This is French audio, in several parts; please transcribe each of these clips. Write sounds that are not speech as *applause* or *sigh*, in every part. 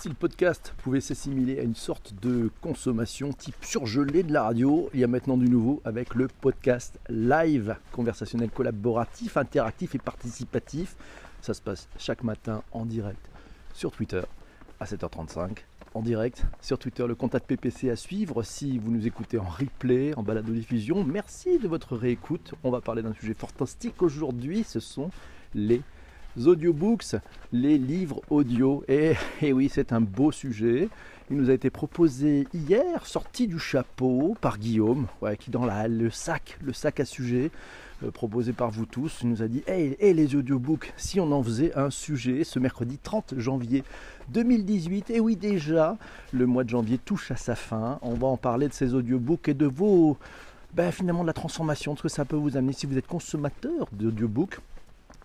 Si le podcast pouvait s'assimiler à une sorte de consommation type surgelé de la radio, il y a maintenant du nouveau avec le podcast live, conversationnel collaboratif, interactif et participatif. Ça se passe chaque matin en direct sur Twitter à 7h35. En direct sur Twitter, le contact PPC à suivre si vous nous écoutez en replay, en balade diffusion. Merci de votre réécoute. On va parler d'un sujet fantastique aujourd'hui. Ce sont les audiobooks, les livres audio. *laughs* Et, oui, c'est un beau sujet. Il nous a été proposé hier, sorti du chapeau par Guillaume, qui dans la, le sac, le sac à sujet, euh, proposé par vous tous, nous a dit Hey, les audiobooks, si on en faisait un sujet ce mercredi 30 janvier 2018. Et oui, déjà, le mois de janvier touche à sa fin. On va en parler de ces audiobooks et de vos. Ben, finalement, de la transformation, de ce que ça peut vous amener si vous êtes consommateur d'audiobooks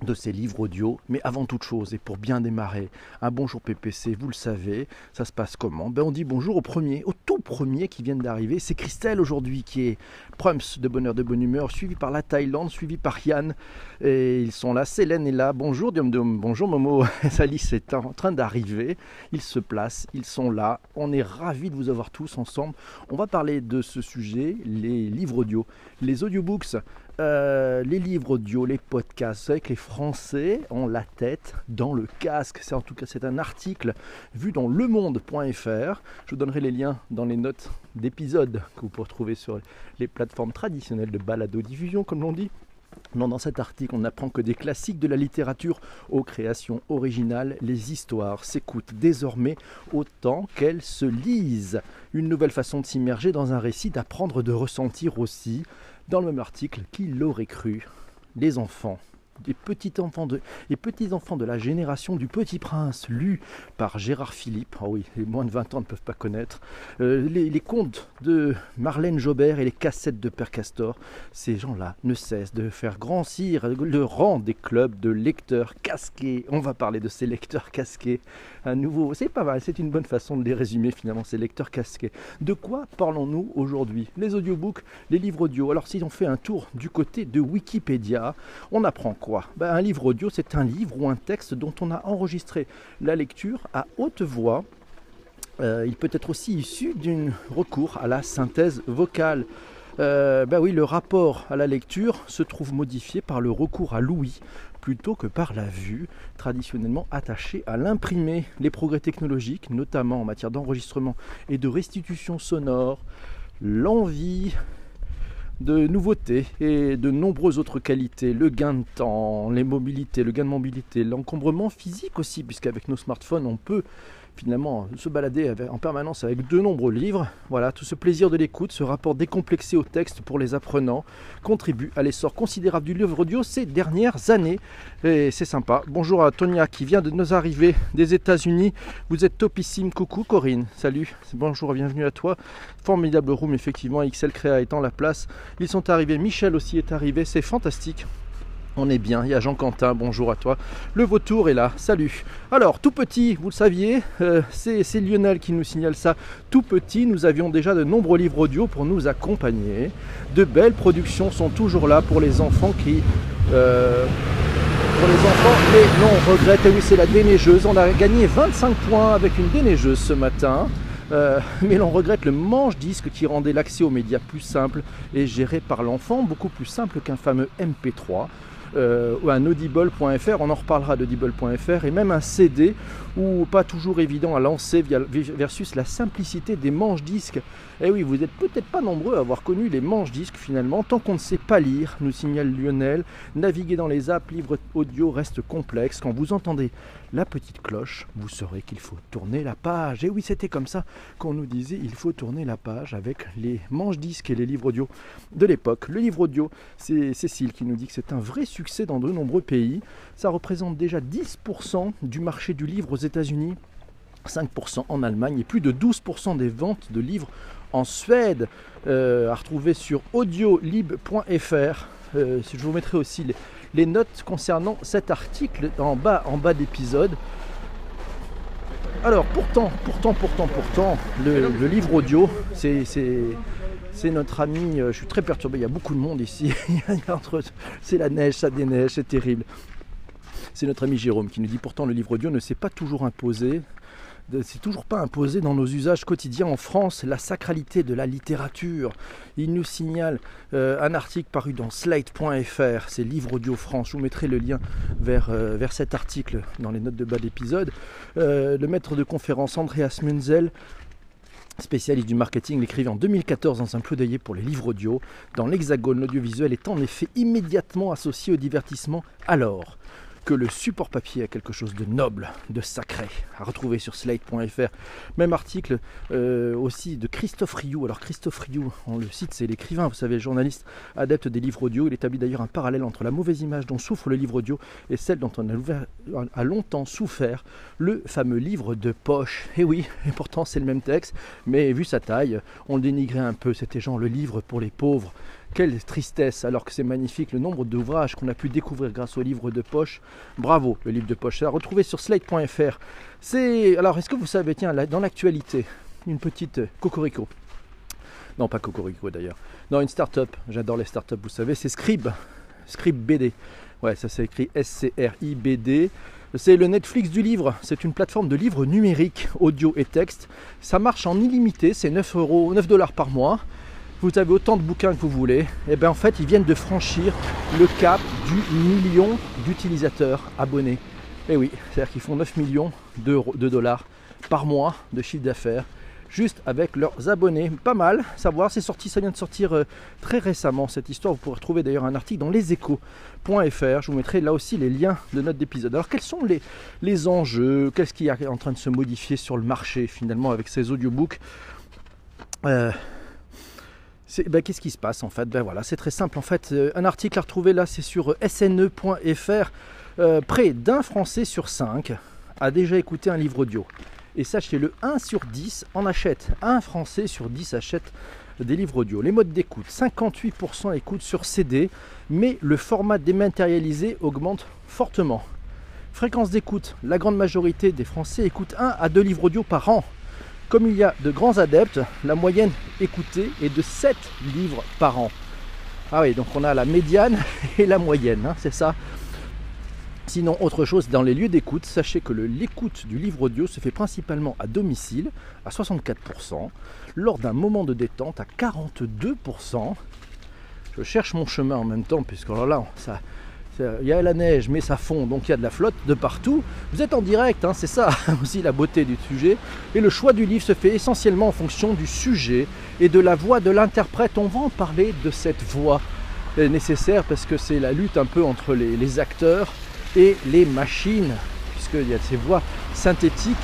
de ces livres audio. Mais avant toute chose, et pour bien démarrer, un bonjour PPC, vous le savez, ça se passe comment? Ben On dit bonjour au premier, au tout premier qui vient d'arriver. C'est Christelle aujourd'hui qui est Prums de bonheur, de bonne humeur, suivi par la Thaïlande, suivi par Yann. Et ils sont là, Célène est là. Bonjour Diom bonjour Momo. *laughs* Alice est en train d'arriver. Ils se placent, ils sont là. On est ravis de vous avoir tous ensemble. On va parler de ce sujet, les livres audio, les audiobooks. Euh, les livres audio, les podcasts, avec les Français ont la tête dans le casque. C'est en tout cas c'est un article vu dans lemonde.fr. Je vous donnerai les liens dans les notes d'épisode que vous pouvez retrouver sur les plateformes traditionnelles de balado-diffusion, comme l'on dit. Non, dans cet article, on apprend que des classiques de la littérature aux créations originales, les histoires s'écoutent désormais autant qu'elles se lisent. Une nouvelle façon de s'immerger dans un récit, d'apprendre, de ressentir aussi. Dans le même article, qui l'aurait cru? Les enfants des petits enfants de, petits enfants de la génération du Petit Prince, lu par Gérard Philippe. Ah oui, les moins de 20 ans ne peuvent pas connaître. Euh, les, contes de Marlène Jobert et les cassettes de Père Castor. Ces gens-là ne cessent de faire grandir le rang des clubs de lecteurs casqués. On va parler de ces lecteurs casqués. Un nouveau, c'est pas mal, c'est une bonne façon de les résumer finalement, ces lecteurs casqués. De quoi parlons-nous aujourd'hui? Les audiobooks, les livres audio. Alors si on fait un tour du côté de Wikipédia, on apprend ben, un livre audio, c'est un livre ou un texte dont on a enregistré la lecture à haute voix. Euh, il peut être aussi issu d'un recours à la synthèse vocale. Euh, ben oui, le rapport à la lecture se trouve modifié par le recours à l'ouïe plutôt que par la vue, traditionnellement attachée à l'imprimé. Les progrès technologiques, notamment en matière d'enregistrement et de restitution sonore, l'envie de nouveautés et de nombreuses autres qualités, le gain de temps, les mobilités, le gain de mobilité, l'encombrement physique aussi, puisqu'avec nos smartphones on peut finalement se balader en permanence avec de nombreux livres. Voilà, tout ce plaisir de l'écoute, ce rapport décomplexé au texte pour les apprenants contribue à l'essor considérable du livre audio ces dernières années. Et c'est sympa. Bonjour à Tonia qui vient de nous arriver des États-Unis. Vous êtes topissime. Coucou Corinne. Salut. Bonjour, bienvenue à toi. Formidable room, effectivement. XL Créa étant la place. Ils sont arrivés. Michel aussi est arrivé. C'est fantastique. On est bien, il y a Jean-Quentin, bonjour à toi. Le vautour est là, salut. Alors, tout petit, vous le saviez, euh, c'est Lionel qui nous signale ça. Tout petit, nous avions déjà de nombreux livres audio pour nous accompagner. De belles productions sont toujours là pour les enfants qui... Euh, pour les enfants, mais non, on regrette, et oui, c'est la déneigeuse. On a gagné 25 points avec une déneigeuse ce matin. Euh, mais l'on regrette le manche-disque qui rendait l'accès aux médias plus simple et géré par l'enfant, beaucoup plus simple qu'un fameux MP3 euh, ou un audible.fr, on en reparlera d'audible.fr, et même un CD ou pas toujours évident à lancer versus la simplicité des manches disques. Eh oui, vous n'êtes peut-être pas nombreux à avoir connu les manches disques finalement, tant qu'on ne sait pas lire, nous signale Lionel. Naviguer dans les apps livres audio reste complexe. Quand vous entendez la petite cloche, vous saurez qu'il faut tourner la page. Et oui, c'était comme ça qu'on nous disait il faut tourner la page avec les manches disques et les livres audio de l'époque. Le livre audio, c'est Cécile qui nous dit que c'est un vrai succès dans de nombreux pays. Ça représente déjà 10% du marché du livre aux États-Unis, 5% en Allemagne et plus de 12% des ventes de livres en Suède, euh, à retrouver sur audiolib.fr. Euh, je vous mettrai aussi les, notes concernant cet article en bas, en bas d'épisode. Alors pourtant, pourtant, pourtant, pourtant, le, livre audio, c'est notre ami, euh, je suis très perturbé, il y a beaucoup de monde ici, *laughs* c'est la neige, ça déneige, c'est terrible. C'est notre ami Jérôme qui nous dit pourtant le livre audio ne s'est pas toujours imposé c'est toujours pas imposé dans nos usages quotidiens en France la sacralité de la littérature. Il nous signale euh, un article paru dans slate.fr, c'est Livre Audio France. Je vous mettrai le lien vers, euh, cet article dans les notes de bas d'épisode. Euh, le maître de conférence Andreas Munzel spécialiste du marketing, l'écrivait en 2014 dans un plaidoyer pour les livres audio. Dans l'Hexagone, l'audiovisuel est en effet immédiatement associé au divertissement. Alors, que le support papier a quelque chose de noble, de sacré, à retrouver sur slate.fr. Même article euh, aussi de Christophe Rioux. Alors Christophe Rioux, on le cite, c'est l'écrivain, vous savez, journaliste adepte des livres audio. Il établit d'ailleurs un parallèle entre la mauvaise image dont souffre le livre audio et celle dont on a, longtemps souffert, le fameux livre de poche. Et oui, et pourtant c'est le même texte, mais vu sa taille, on le dénigrait un peu. C'était genre le livre pour les pauvres. Quelle tristesse, alors que c'est magnifique le nombre d'ouvrages qu'on a pu découvrir grâce au livre de poche. Bravo, le livre de poche. C'est à retrouver sur slate.fr. C'est alors, est-ce que vous savez, tiens, dans l'actualité, une petite euh, cocorico. Non, pas cocorico d'ailleurs. Non, une start-up. J'adore les start-up, vous savez, c'est Scribe. Scribe BD. Ouais, ça s'écrit S-C-R-I-B-D. C'est le Netflix du livre. C'est une plateforme de livres numériques, audio et texte. Ça marche en illimité. C'est 9 euros, 9 dollars par mois vous avez autant de bouquins que vous voulez, et eh bien en fait ils viennent de franchir le cap du million d'utilisateurs abonnés. Et eh oui, c'est-à-dire qu'ils font 9 millions de dollars par mois de chiffre d'affaires juste avec leurs abonnés. Pas mal, savoir, c'est sorti, ça vient de sortir euh, très récemment cette histoire. Vous pourrez trouver d'ailleurs un article dans leséchos.fr. Je vous mettrai là aussi les liens de notre épisode. Alors quels sont les, les enjeux? Qu'est-ce qui est en train de se modifier sur le marché finalement avec ces audiobooks? Euh, ben, qu'est-ce qui se passe en fait? Ben, C'est très simple en fait. Euh, un article à retrouver là, c'est sur euh, sne.fr. Euh, près d'un Français sur 5 a déjà écouté un livre audio. Et sachez-le, 1 sur 10 en achète. Un Français sur 10 achète des livres audio. Les modes d'écoute, 58% écoutent sur CD, mais le format dématérialisé augmente fortement. Fréquence d'écoute, la grande majorité des Français écoutent 1 à 2 livres audio par an. Comme il y a de grands adeptes, la moyenne écoutée est de 7 livres par an. Ah oui, donc on a la médiane *laughs* et la moyenne, hein, c'est ça. Sinon, autre chose, dans les lieux d'écoute, sachez que l'écoute du livre audio se fait principalement à domicile, à 64%, lors d'un moment de détente, à 42%. Je cherche mon chemin en même temps, puisque là, ça, il y a la neige, mais ça fond, donc il y a de la flotte de partout. Vous êtes en direct, hein, c'est ça *laughs* aussi la beauté du sujet. Et le choix du livre se fait essentiellement en fonction du sujet et de la voix de l'interprète. On va en parler de cette voix nécessaire parce que c'est la lutte un peu entre les, acteurs et les machines, puisqu'il y a ces voix synthétiques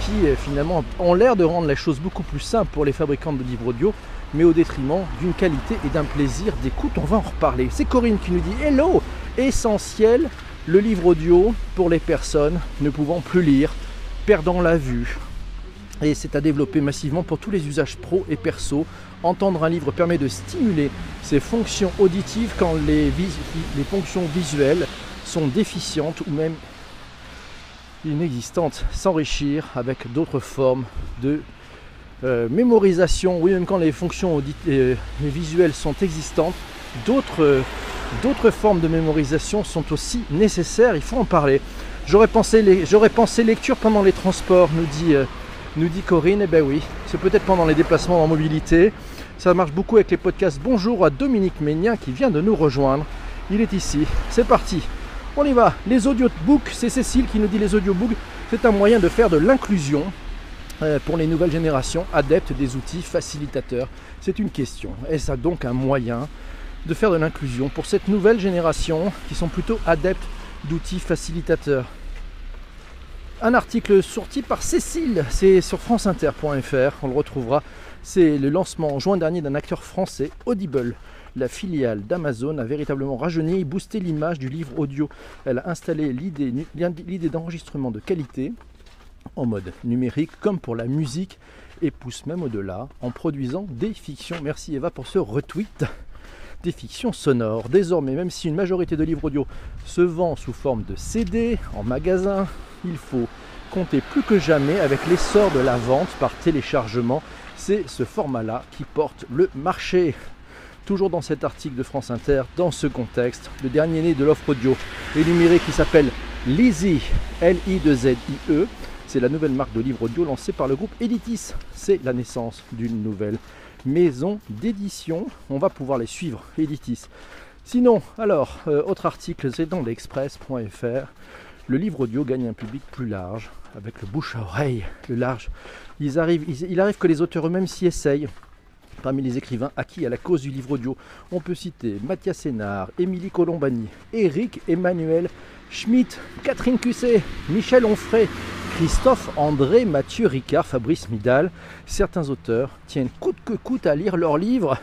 qui euh, finalement ont l'air de rendre les choses beaucoup plus simples pour les fabricants de livres audio, mais au détriment d'une qualité et d'un plaisir d'écoute. On va en reparler. C'est Corinne qui nous dit Hello essentiel le livre audio pour les personnes ne pouvant plus lire, perdant la vue. Et c'est à développer massivement pour tous les usages pro et perso. Entendre un livre permet de stimuler ses fonctions auditives quand les, fonctions visuelles sont déficientes ou même inexistantes. S'enrichir avec d'autres formes de euh, mémorisation, oui, même quand les fonctions euh, visuelles sont existantes, d'autres D'autres formes de mémorisation sont aussi nécessaires, il faut en parler. J'aurais pensé, lecture pendant les transports, nous dit, euh, Corinne. Eh bien oui, c'est peut-être pendant les déplacements en mobilité. Ça marche beaucoup avec les podcasts. Bonjour à Dominique Ménien qui vient de nous rejoindre. Il est ici. C'est parti. On y va. Les audiobooks, c'est Cécile qui nous dit les audiobooks, c'est un moyen de faire de l'inclusion euh, pour les nouvelles générations adeptes des outils facilitateurs. C'est une question. Est-ce donc un moyen de faire de l'inclusion pour cette nouvelle génération qui sont plutôt adeptes d'outils facilitateurs. Un article sorti par Cécile, c'est sur franceinter.fr, on le retrouvera. C'est le lancement en juin dernier d'un acteur français, Audible. La filiale d'Amazon a véritablement rajeuni et boosté l'image du livre audio. Elle a installé l'idée d'enregistrement de qualité en mode numérique comme pour la musique et pousse même au-delà en produisant des fictions. Merci Eva pour ce retweet des fictions sonores. Désormais, même si une majorité de livres audio se vend sous forme de CD en magasin, il faut compter plus que jamais avec l'essor de la vente par téléchargement. C'est ce format-là qui porte le marché. Toujours dans cet article de France Inter, dans ce contexte, le dernier né de l'offre audio est numérique qui s'appelle Lizzie, L-I-Z-I-E, C'est la nouvelle marque de livres audio lancée par le groupe Editis. C'est la naissance d'une nouvelle maison d'édition. On va pouvoir les suivre, Editis. Sinon, alors, euh, autre article, c'est dans l'express.fr. Le livre audio gagne un public plus large, avec le bouche à oreille, le large. Il arrive que les auteurs eux-mêmes s'y essayent. Parmi les écrivains acquis à la cause du livre audio, on peut citer Mathias Sénard, Émilie Colombani, Éric Emmanuel Schmitt, Catherine Cusset, Michel Onfray, Christophe André, Mathieu Ricard, Fabrice Midal. Certains auteurs tiennent coûte que coûte à lire leurs livres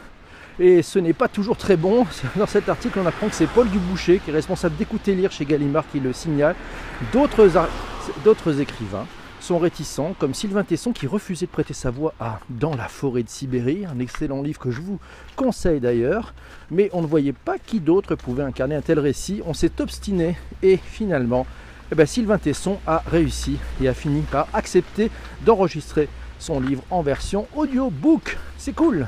et ce n'est pas toujours très bon. *laughs* Dans cet article, on apprend que c'est Paul Duboucher qui est responsable d'écouter lire chez Gallimard qui le signale. D'autres écrivains sont réticents, comme Sylvain Tesson qui refusait de prêter sa voix à Dans la forêt de Sibérie, un excellent livre que je vous conseille d'ailleurs, mais on ne voyait pas qui d'autre pouvait incarner un tel récit, on s'est obstiné et finalement, eh ben, Sylvain Tesson a réussi et a fini par accepter d'enregistrer son livre en version audiobook. C'est cool,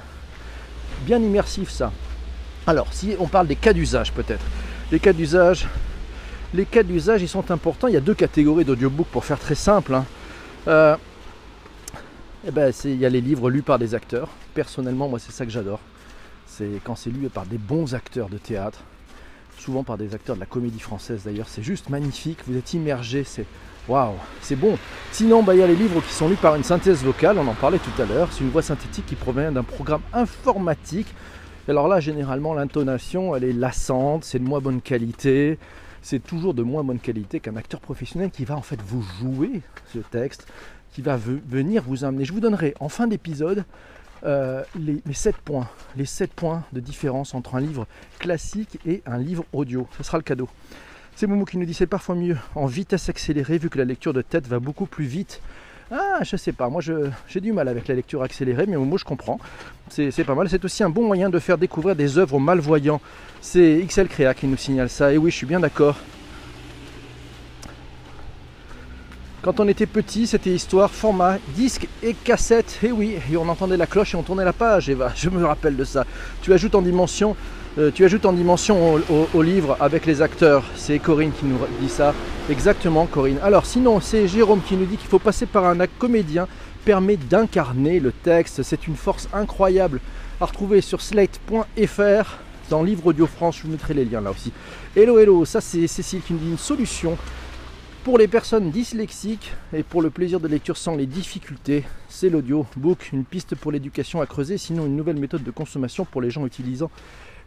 bien immersif ça. Alors, si on parle des cas d'usage peut-être, les cas d'usage, les cas d'usage, ils sont importants. Il y a deux catégories d'audiobook pour faire très simple. Hein. Euh, eh ben, il y a les livres lus par des acteurs. Personnellement, moi, c'est ça que j'adore. C'est quand c'est lu par des bons acteurs de théâtre, souvent par des acteurs de la comédie française d'ailleurs. C'est juste magnifique. Vous êtes immergé. C'est waouh, c'est bon. Sinon, bah, il y a les livres qui sont lus par une synthèse vocale. On en parlait tout à l'heure. C'est une voix synthétique qui provient d'un programme informatique. Alors là, généralement, l'intonation, elle est lassante, c'est de moins bonne qualité c'est toujours de moins bonne qualité qu'un acteur professionnel qui va en fait vous jouer ce texte, qui va venir vous amener. Je vous donnerai en fin d'épisode euh, les, 7 points, les 7 points de différence entre un livre classique et un livre audio. Ce sera le cadeau. C'est Momo qui nous dit c'est parfois mieux en vitesse accélérée vu que la lecture de tête va beaucoup plus vite. Ah, je sais pas, moi j'ai du mal avec la lecture accélérée, mais Momo je comprends. C'est pas mal. C'est aussi un bon moyen de faire découvrir des œuvres aux malvoyants. C'est XL Créa qui nous signale ça. Et oui, je suis bien d'accord. Quand on était petit, c'était histoire, format, disque et cassette. Et oui, et on entendait la cloche et on tournait la page. Et je me rappelle de ça. Tu ajoutes en dimension, euh, tu ajoutes en dimension au, livre avec les acteurs. C'est Corinne qui nous dit ça. Exactement, Corinne. Alors, sinon, c'est Jérôme qui nous dit qu'il faut passer par un acte comédien permet d'incarner le texte. C'est une force incroyable à retrouver sur slate.fr dans Livre Audio France. Je vous mettrai les liens là aussi. Hello, hello, ça c'est Cécile qui nous dit une solution pour les personnes dyslexiques et pour le plaisir de lecture sans les difficultés. C'est l'audiobook, une piste pour l'éducation à creuser, sinon une nouvelle méthode de consommation pour les gens utilisant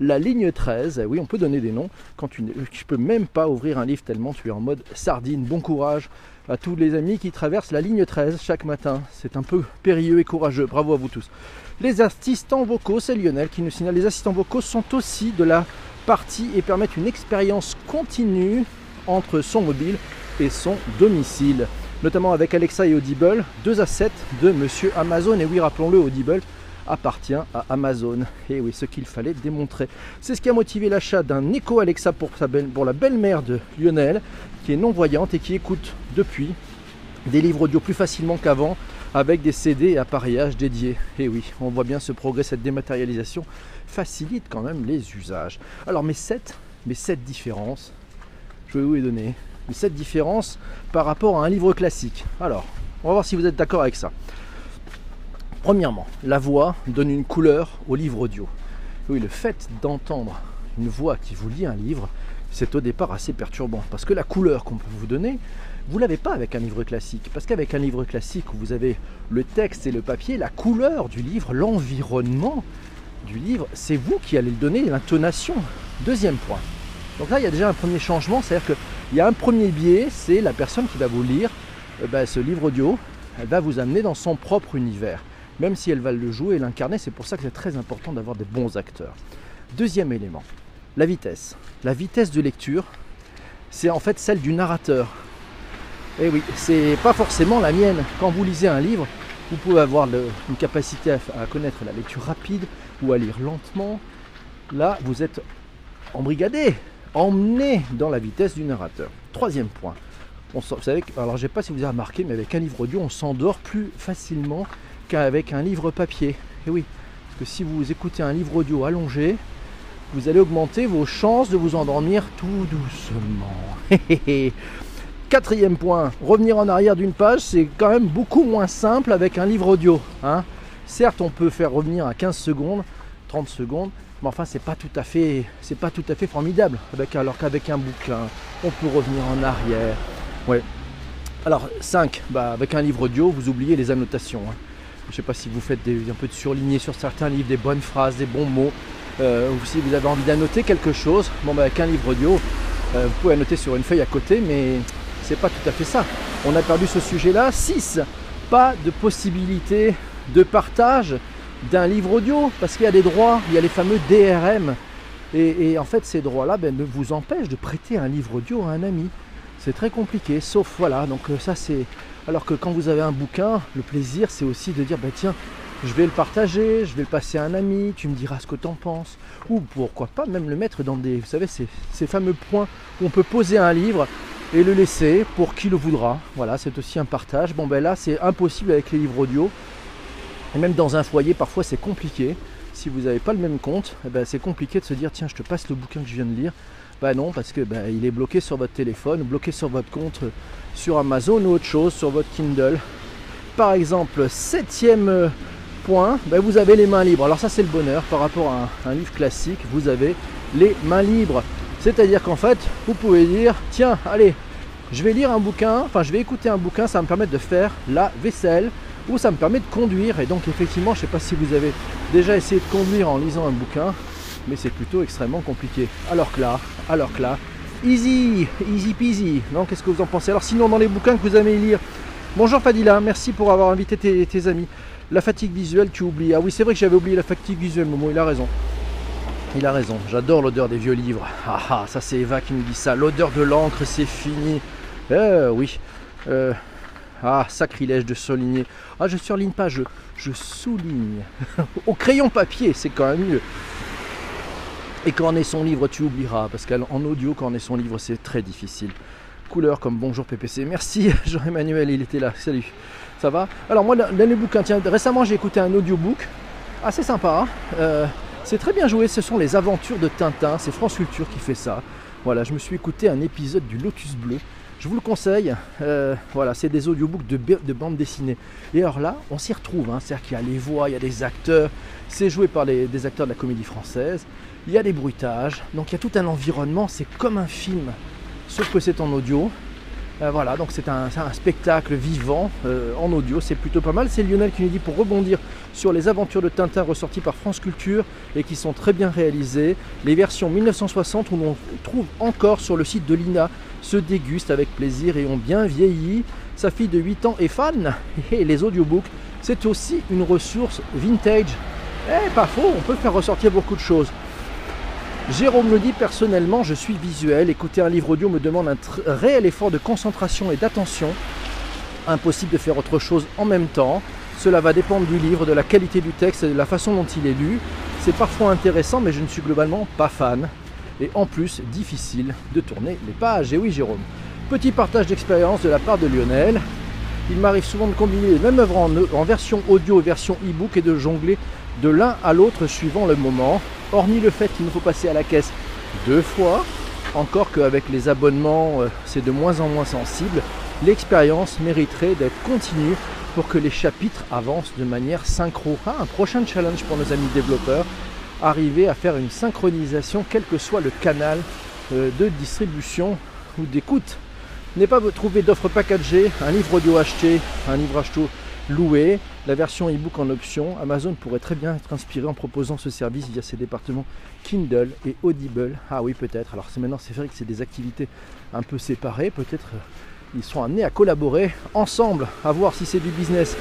la ligne 13. Oui, on peut donner des noms quand tu ne peux même pas ouvrir un livre tellement tu es en mode sardine. Bon courage à tous les amis qui traversent la ligne 13 chaque matin. C'est un peu périlleux et courageux. Bravo à vous tous. Les assistants vocaux, c'est Lionel qui nous signale, les assistants vocaux sont aussi de la partie et permettent une expérience continue entre son mobile son domicile. Notamment avec Alexa et Audible, deux assets de Monsieur Amazon. Et oui, rappelons-le, Audible appartient à Amazon. Et oui, ce qu'il fallait démontrer. C'est ce qui a motivé l'achat d'un Echo Alexa pour, pour la belle-mère de Lionel, qui est non-voyante et qui écoute depuis des livres audio plus facilement qu'avant avec des CD et appareillages dédiés. Et oui, on voit bien ce progrès, cette dématérialisation facilite quand même les usages. Alors mes 7, mes 7 différences, je vais vous les donner. Mes 7 différences par rapport à un livre classique. Alors, on va voir si vous êtes d'accord avec ça. Premièrement, la voix donne une couleur au livre audio. Oui, le fait d'entendre une voix qui vous lit un livre, c'est au départ assez perturbant parce que la couleur qu'on peut vous donner, vous ne l'avez pas avec un livre classique. Parce qu'avec un livre classique vous avez le texte et le papier, la couleur du livre, l'environnement du livre, c'est vous qui allez le donner l'intonation. Deuxième point. Donc là, il y a déjà un premier changement, c'est-à-dire qu'il y a un premier biais, c'est la personne qui va vous lire euh, ben, ce livre audio, elle va vous amener dans son propre univers. Même si elle va le jouer et l'incarner, c'est pour ça que c'est très important d'avoir des bons acteurs. Deuxième élément, la vitesse. La vitesse de lecture, c'est en fait celle du narrateur. Et eh oui, c'est pas forcément la mienne. Quand vous lisez un livre, vous pouvez avoir une capacité à, connaître la lecture rapide ou à lire lentement. Là, vous êtes embrigadé, emmené dans la vitesse du narrateur. Troisième point. vous savez, alors je ne sais pas si vous avez remarqué, mais avec un livre audio, on s'endort plus facilement qu'avec un livre papier. Et eh oui, parce que si vous écoutez un livre audio allongé, vous allez augmenter vos chances de vous endormir tout doucement. *laughs* Quatrième point, revenir en arrière d'une page, c'est quand même beaucoup moins simple avec un livre audio. Hein. Certes, on peut faire revenir à 15 secondes, 30 secondes, mais enfin, c'est pas tout à fait, c'est pas tout à fait formidable. Alors qu'avec un bouquin, on peut revenir en arrière. Ouais. Alors 5, bah, avec un livre audio, vous oubliez les annotations. Hein. Je ne sais pas si vous faites un peu de surligné sur certains livres, des bonnes phrases, des bons mots, euh, ou si vous avez envie d'annoter quelque chose. Bon, bah, avec un livre audio, euh, vous pouvez annoter sur une feuille à côté, mais c'est pas tout à fait ça. On a perdu ce sujet-là. 6. Pas de possibilité de partage d'un livre audio parce qu'il y a des droits, il y a les fameux DRM. Et, en fait, ces droits-là ben, ne vous empêchent de prêter un livre audio à un ami. C'est très compliqué, sauf voilà. Donc, euh, ça, c'est. Alors que quand vous avez un bouquin, le plaisir, c'est aussi de dire ben, tiens, je vais le partager, je vais le passer à un ami, tu me diras ce que tu en penses. Ou pourquoi pas même le mettre dans des. Vous savez, ces fameux points où on peut poser un livre et le laisser pour qui le voudra. Voilà, c'est aussi un partage. Bon ben là, c'est impossible avec les livres audio. Et même dans un foyer, parfois c'est compliqué. Si vous n'avez pas le même compte, eh ben, c'est compliqué de se dire tiens, je te passe le bouquin que je viens de lire. Bah non, parce que ben, il est bloqué sur votre téléphone, bloqué sur votre compte sur Amazon ou autre chose, sur votre Kindle. Par exemple, septième euh, point, ben, vous avez les mains libres. Alors ça c'est le bonheur par rapport à un livre classique, vous avez les mains libres. C'est-à-dire qu'en fait, vous pouvez dire, tiens, allez, je vais lire un bouquin, enfin je vais écouter un bouquin, ça va me permettre de faire la vaisselle, ou ça me permet de conduire. Et donc effectivement, je ne sais pas si vous avez déjà essayé de conduire en lisant un bouquin, mais c'est plutôt extrêmement compliqué. Alors que là, alors que là, easy, easy peasy. Non, qu'est-ce que vous en pensez? Alors sinon, dans les bouquins que vous aimez lire, bonjour Fadila, merci pour avoir invité tes, amis. La fatigue visuelle, tu oublies. Ah oui, c'est vrai que j'avais oublié la fatigue visuelle, Momo, il a raison. Il a raison, j'adore l'odeur des vieux livres. Ah ah, ça c'est Eva qui me dit ça. L'odeur de l'encre, c'est fini. Euh, oui. Ah, sacrilège de souligner. Ah, je surligne pas, je, souligne. *laughs* Au crayon papier, c'est quand même mieux. Et quand on est son livre, tu oublieras, parce qu'en audio, quand on est son livre, c'est très difficile. Couleur comme bonjour PPC. Merci *laughs* Jean-Emmanuel, il était là. Salut. Ça va? Alors moi, dans les bouquins, tiens, récemment j'ai écouté un audiobook. Assez sympa. Hein euh, c'est très bien joué, ce sont les aventures de Tintin, c'est France Culture qui fait ça. Voilà, je me suis écouté un épisode du Lotus Bleu. Je vous le conseille, euh, voilà, c'est des audiobooks de, de bande dessinée. Et alors là, on s'y retrouve, hein. c'est-à-dire qu'il y a les voix, il y a des acteurs, c'est joué par des acteurs de la comédie française, il y a des bruitages, donc il y a tout un environnement, c'est comme un film, sauf que c'est en audio. Euh, voilà, donc c'est un, spectacle vivant euh, en audio, c'est plutôt pas mal. C'est Lionel qui nous dit pour rebondir sur les aventures de Tintin ressorties par France Culture et qui sont très bien réalisées. Les versions 1960 où l'on trouve encore sur le site de l'INA se dégustent avec plaisir et ont bien vieilli. Sa fille de 8 ans est fan *laughs* et les audiobooks, c'est aussi une ressource vintage. Eh, pas faux, on peut faire ressortir beaucoup de choses. Jérôme le dit personnellement, je suis visuel. Écouter un livre audio me demande un réel effort de concentration et d'attention. Impossible de faire autre chose en même temps. Cela va dépendre du livre, de la qualité du texte et de la façon dont il est lu. C'est parfois intéressant, mais je ne suis globalement pas fan. Et en plus, difficile de tourner les pages. Et oui, Jérôme. Petit partage d'expérience de la part de Lionel. Il m'arrive souvent de combiner les mêmes œuvres en, version audio et version e-book et de jongler de l'un à l'autre suivant le moment hormis le fait qu'il nous faut passer à la caisse deux fois, encore qu'avec les abonnements, euh, c'est de moins en moins sensible, l'expérience mériterait d'être continue pour que les chapitres avancent de manière synchro. Ah, un prochain challenge pour nos amis développeurs, arriver à faire une synchronisation quel que soit le canal euh, de distribution ou d'écoute. N'est pas trouver d'offres packagées, un livre audio acheté, un livre acheté loué, la version e-book en option. Amazon pourrait très bien être inspiré en proposant ce service via ses départements Kindle et Audible. Ah oui, peut-être. Alors c'est maintenant, c'est vrai que c'est des activités un peu séparées. Peut-être euh, ils sont amenés à collaborer ensemble, à voir si c'est du business.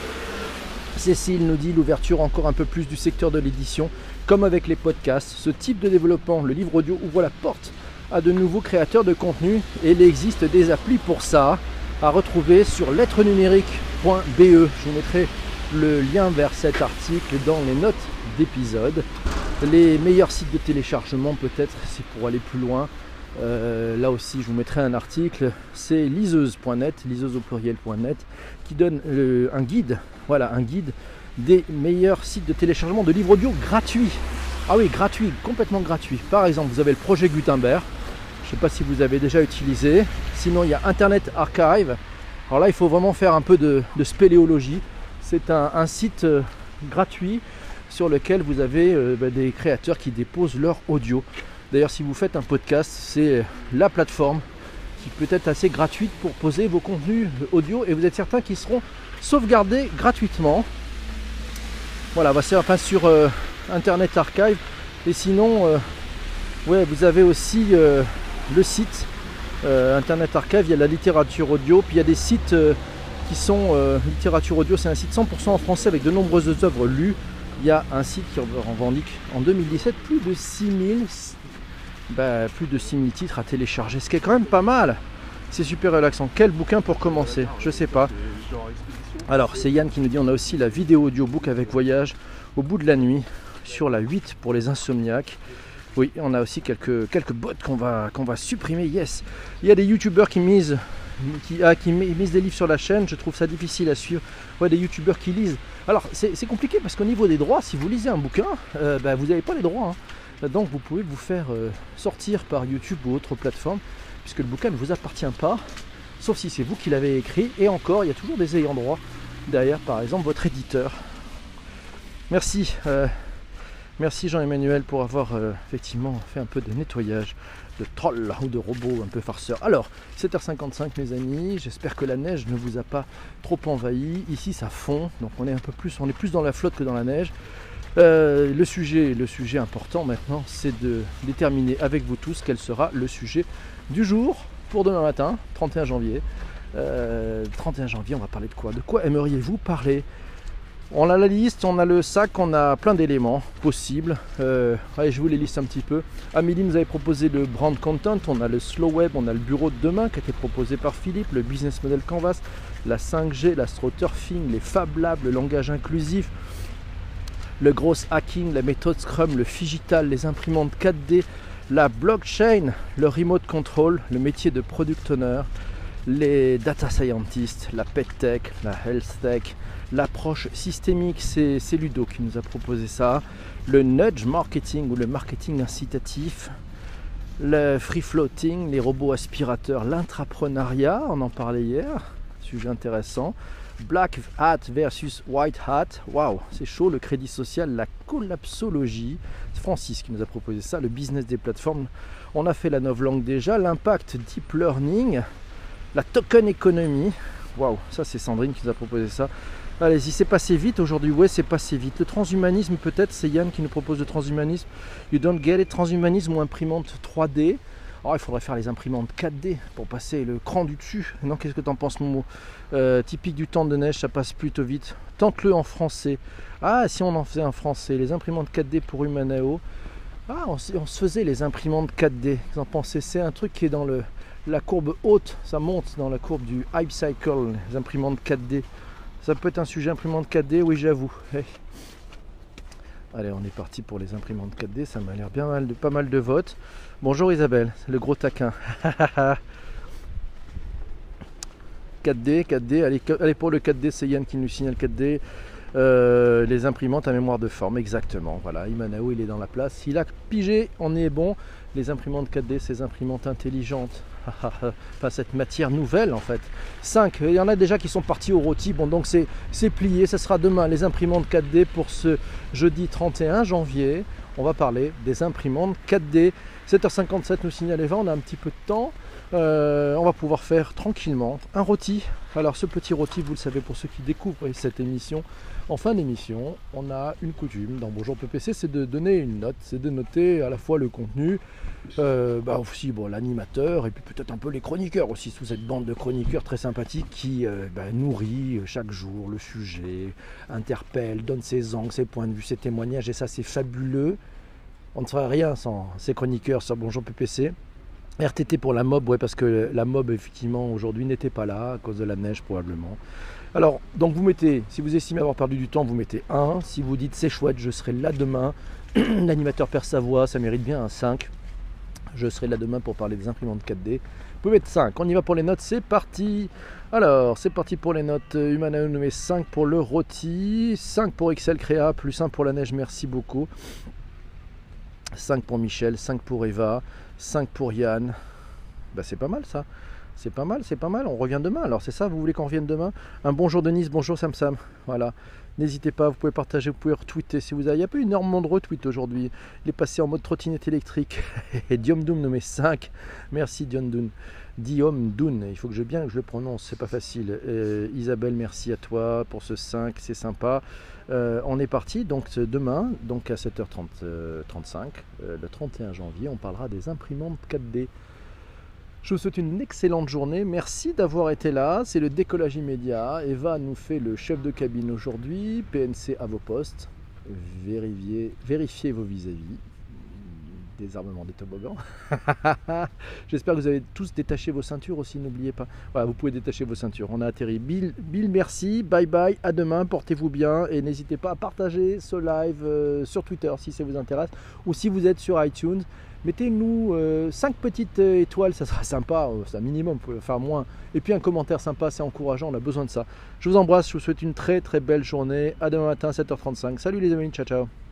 Cécile nous dit l'ouverture encore un peu plus du secteur de l'édition, comme avec les podcasts. Ce type de développement, le livre audio, ouvre la porte à de nouveaux créateurs de contenu et il existe des applis pour ça à retrouver sur lettre numérique je vous mettrai le lien vers cet article dans les notes d'épisode. Les meilleurs sites de téléchargement peut-être, c'est pour aller plus loin. Euh, là aussi, je vous mettrai un article. C'est liseuse.net, liseuse au pluriel.net, qui donne un guide, voilà, un guide des meilleurs sites de téléchargement de livres audio gratuits. Ah oui, gratuit, complètement gratuit. Par exemple, vous avez le projet Gutenberg. Je ne sais pas si vous avez déjà utilisé. Sinon, il y a Internet Archive. Alors là, il faut vraiment faire un peu de, spéléologie. C'est un, site euh, gratuit sur lequel vous avez euh, bah, des créateurs qui déposent leur audio. D'ailleurs, si vous faites un podcast, c'est la plateforme qui peut être assez gratuite pour poser vos contenus audio et vous êtes certain qu'ils seront sauvegardés gratuitement. Voilà, bah, c'est enfin sur euh, Internet Archive. Et sinon, euh, ouais, vous avez aussi euh, le site Internet Archive, il y a la littérature audio, puis il y a des sites qui sont littérature audio, c'est un site 100% en français avec de nombreuses œuvres lues. Il y a un site qui revendique en 2017 plus de 6000 bah, plus de 6000 titres à télécharger, ce qui est quand même pas mal. C'est super relaxant. Quel bouquin pour commencer Je sais pas. Alors, c'est Yann qui nous dit on a aussi la vidéo audiobook avec voyage au bout de la nuit sur la 8 pour les insomniaques. Oui, on a aussi quelques, quelques bots qu'on va, supprimer. Yes. Il y a des youtubeurs qui ah, misent des livres sur la chaîne. Je trouve ça difficile à suivre. Ouais, des youtubeurs qui lisent. Alors, c'est compliqué parce qu'au niveau des droits, si vous lisez un bouquin, euh, bah, vous n'avez pas les droits. Hein. Donc vous pouvez vous faire euh, sortir par YouTube ou autre plateforme, puisque le bouquin ne vous appartient pas, sauf si c'est vous qui l'avez écrit. Et encore, il y a toujours des ayants droit derrière, par exemple, votre éditeur. Merci. Euh, merci Jean-Emmanuel pour avoir euh, effectivement fait un peu de nettoyage de trolls ou de robots un peu farceurs. Alors, 7h55 mes amis, j'espère que la neige ne vous a pas trop envahi. Ici ça fond, donc on est un peu plus, on est plus dans la flotte que dans la neige. Euh, le, sujet, le sujet important maintenant, c'est de déterminer avec vous tous quel sera le sujet du jour pour demain matin, 31 janvier. 31 euh, janvier, on va parler de quoi? De quoi aimeriez-vous parler? On a la liste, on a le sac, on a plein d'éléments possibles. Euh, je vous les liste un petit peu. Amélie nous avait proposé le brand content, on a le slow web, on a le bureau de demain qui a été proposé par Philippe, le business model canvas, la 5G, l'astroturfing, les Fab Labs, le langage inclusif le gros hacking, la méthode Scrum, le digital, les imprimantes 4D, la blockchain, le remote control, le métier de product owner, les data scientists, la pet tech, la health tech, l'approche systémique, c'est Ludo qui nous a proposé ça, le nudge marketing ou le marketing incitatif, le free floating, les robots aspirateurs, l'intrapreneuriat, on en parlait hier, sujet intéressant, Black Hat versus White Hat. Waouh, c'est chaud. Le crédit social, la collapsologie. C'est Francis qui nous a proposé ça. Le business des plateformes. On a fait la novlangue déjà. L'impact deep learning. La token economy. Waouh, ça c'est Sandrine qui nous a proposé ça. Allez-y, c'est passé vite aujourd'hui. Ouais, c'est passé vite. Le transhumanisme, peut-être, c'est Yann qui nous propose le transhumanisme. You don't get it. Transhumanisme ou imprimante 3D. Oh, il faudrait faire les imprimantes 4D pour passer le cran du dessus. Non, qu'est-ce que tu en penses, Momo euh, Typique du temps de neige, ça passe plutôt vite. Tente-le en français. Ah, si on en faisait un français, les imprimantes 4D pour Humaneo. Ah, on, se faisait les imprimantes 4D. Vous en pensez C'est un truc qui est dans le, la courbe haute, ça monte dans la courbe du hype cycle, les imprimantes 4D. Ça peut être un sujet imprimante 4D, oui, j'avoue. Allez, on est parti pour les imprimantes 4D, ça m'a l'air bien mal de pas mal de votes. Bonjour Isabelle, le gros taquin. *laughs* 4D, 4D, allez, pour le 4D, c'est Yann qui nous signale 4D. Euh, les imprimantes à mémoire de forme, exactement. Voilà, Imanao, il est dans la place. Il a pigé, on est bon. Les imprimantes 4D, ces imprimantes intelligentes. pas cette matière nouvelle en fait. 5, il y en a déjà qui sont partis au rôti. Bon, donc c'est plié. Ça sera demain les imprimantes 4D pour ce jeudi 31 janvier. On va parler des imprimantes 4D. 7h57 nous signale Eva, on a un petit peu de temps. Euh, on va pouvoir faire tranquillement un rôti. Alors ce petit rôti, vous le savez pour ceux qui découvrent cette émission, en fin d'émission, on a une coutume dans Bonjour PPC, c'est de donner une note, c'est de noter à la fois le contenu, euh, bah aussi bon, l'animateur et puis peut-être un peu les chroniqueurs aussi, sous cette bande de chroniqueurs très sympathiques qui euh, bah, nourrit chaque jour le sujet, interpelle, donne ses angles, ses points de vue, ses témoignages et ça c'est fabuleux. On ne ferait rien sans ces chroniqueurs sur Bonjour PPC. RTT pour la mob, ouais, parce que la mob, effectivement, aujourd'hui n'était pas là, à cause de la neige, probablement. Alors, donc vous mettez, si vous estimez avoir perdu du temps, vous mettez 1. Si vous dites c'est chouette, je serai là demain, *clears throat* l'animateur perd sa voix, ça mérite bien un 5. Je serai là demain pour parler des imprimantes 4D. Vous pouvez mettre 5. On y va pour les notes, c'est parti. Alors, c'est parti pour les notes. Humana met 5 pour le rôti, 5 pour Excel Créa, plus 1 pour la neige, merci beaucoup. 5 pour Michel, 5 pour Eva, 5 pour Yann, Bah, c'est pas mal ça. C'est pas mal, c'est pas mal. On revient demain. Alors c'est ça, vous voulez qu'on revienne demain? Un bonjour Denise, bonjour Sam Sam. Voilà. N'hésitez pas, vous pouvez partager, vous pouvez retweeter si vous avez. Il n'y a pas énormément de retweets aujourd'hui. Il est passé en mode trottinette électrique. *laughs* Et Diom Doom nommé 5. Merci Diom Doom. Diom Doom, il faut que je bien que je le prononce, c'est pas facile. Euh, Isabelle, merci à toi pour ce 5, c'est sympa. Euh, on est parti donc demain, donc à 7h35, euh, le 31 janvier, on parlera des imprimantes 4D. Je vous souhaite une excellente journée. Merci d'avoir été là. C'est le décollage immédiat. Eva nous fait le chef de cabine aujourd'hui. PNC à vos postes. Vérifiez, vos vis-à-vis. Désarmement des toboggans. *laughs* J'espère que vous avez tous détaché vos ceintures aussi. N'oubliez pas. Voilà, vous pouvez détacher vos ceintures. On a atterri. Bill, Bill merci. Bye bye. À demain. Portez-vous bien. Et n'hésitez pas à partager ce live euh, sur Twitter si ça vous intéresse. Ou si vous êtes sur iTunes. Mettez-nous 5 euh, petites euh, étoiles, ça sera sympa, c'est un minimum, vous pouvez faire moins. Et puis un commentaire sympa, c'est encourageant, on a besoin de ça. Je vous embrasse, je vous souhaite une très très belle journée. À demain matin, 7h35. Salut les amis, ciao ciao.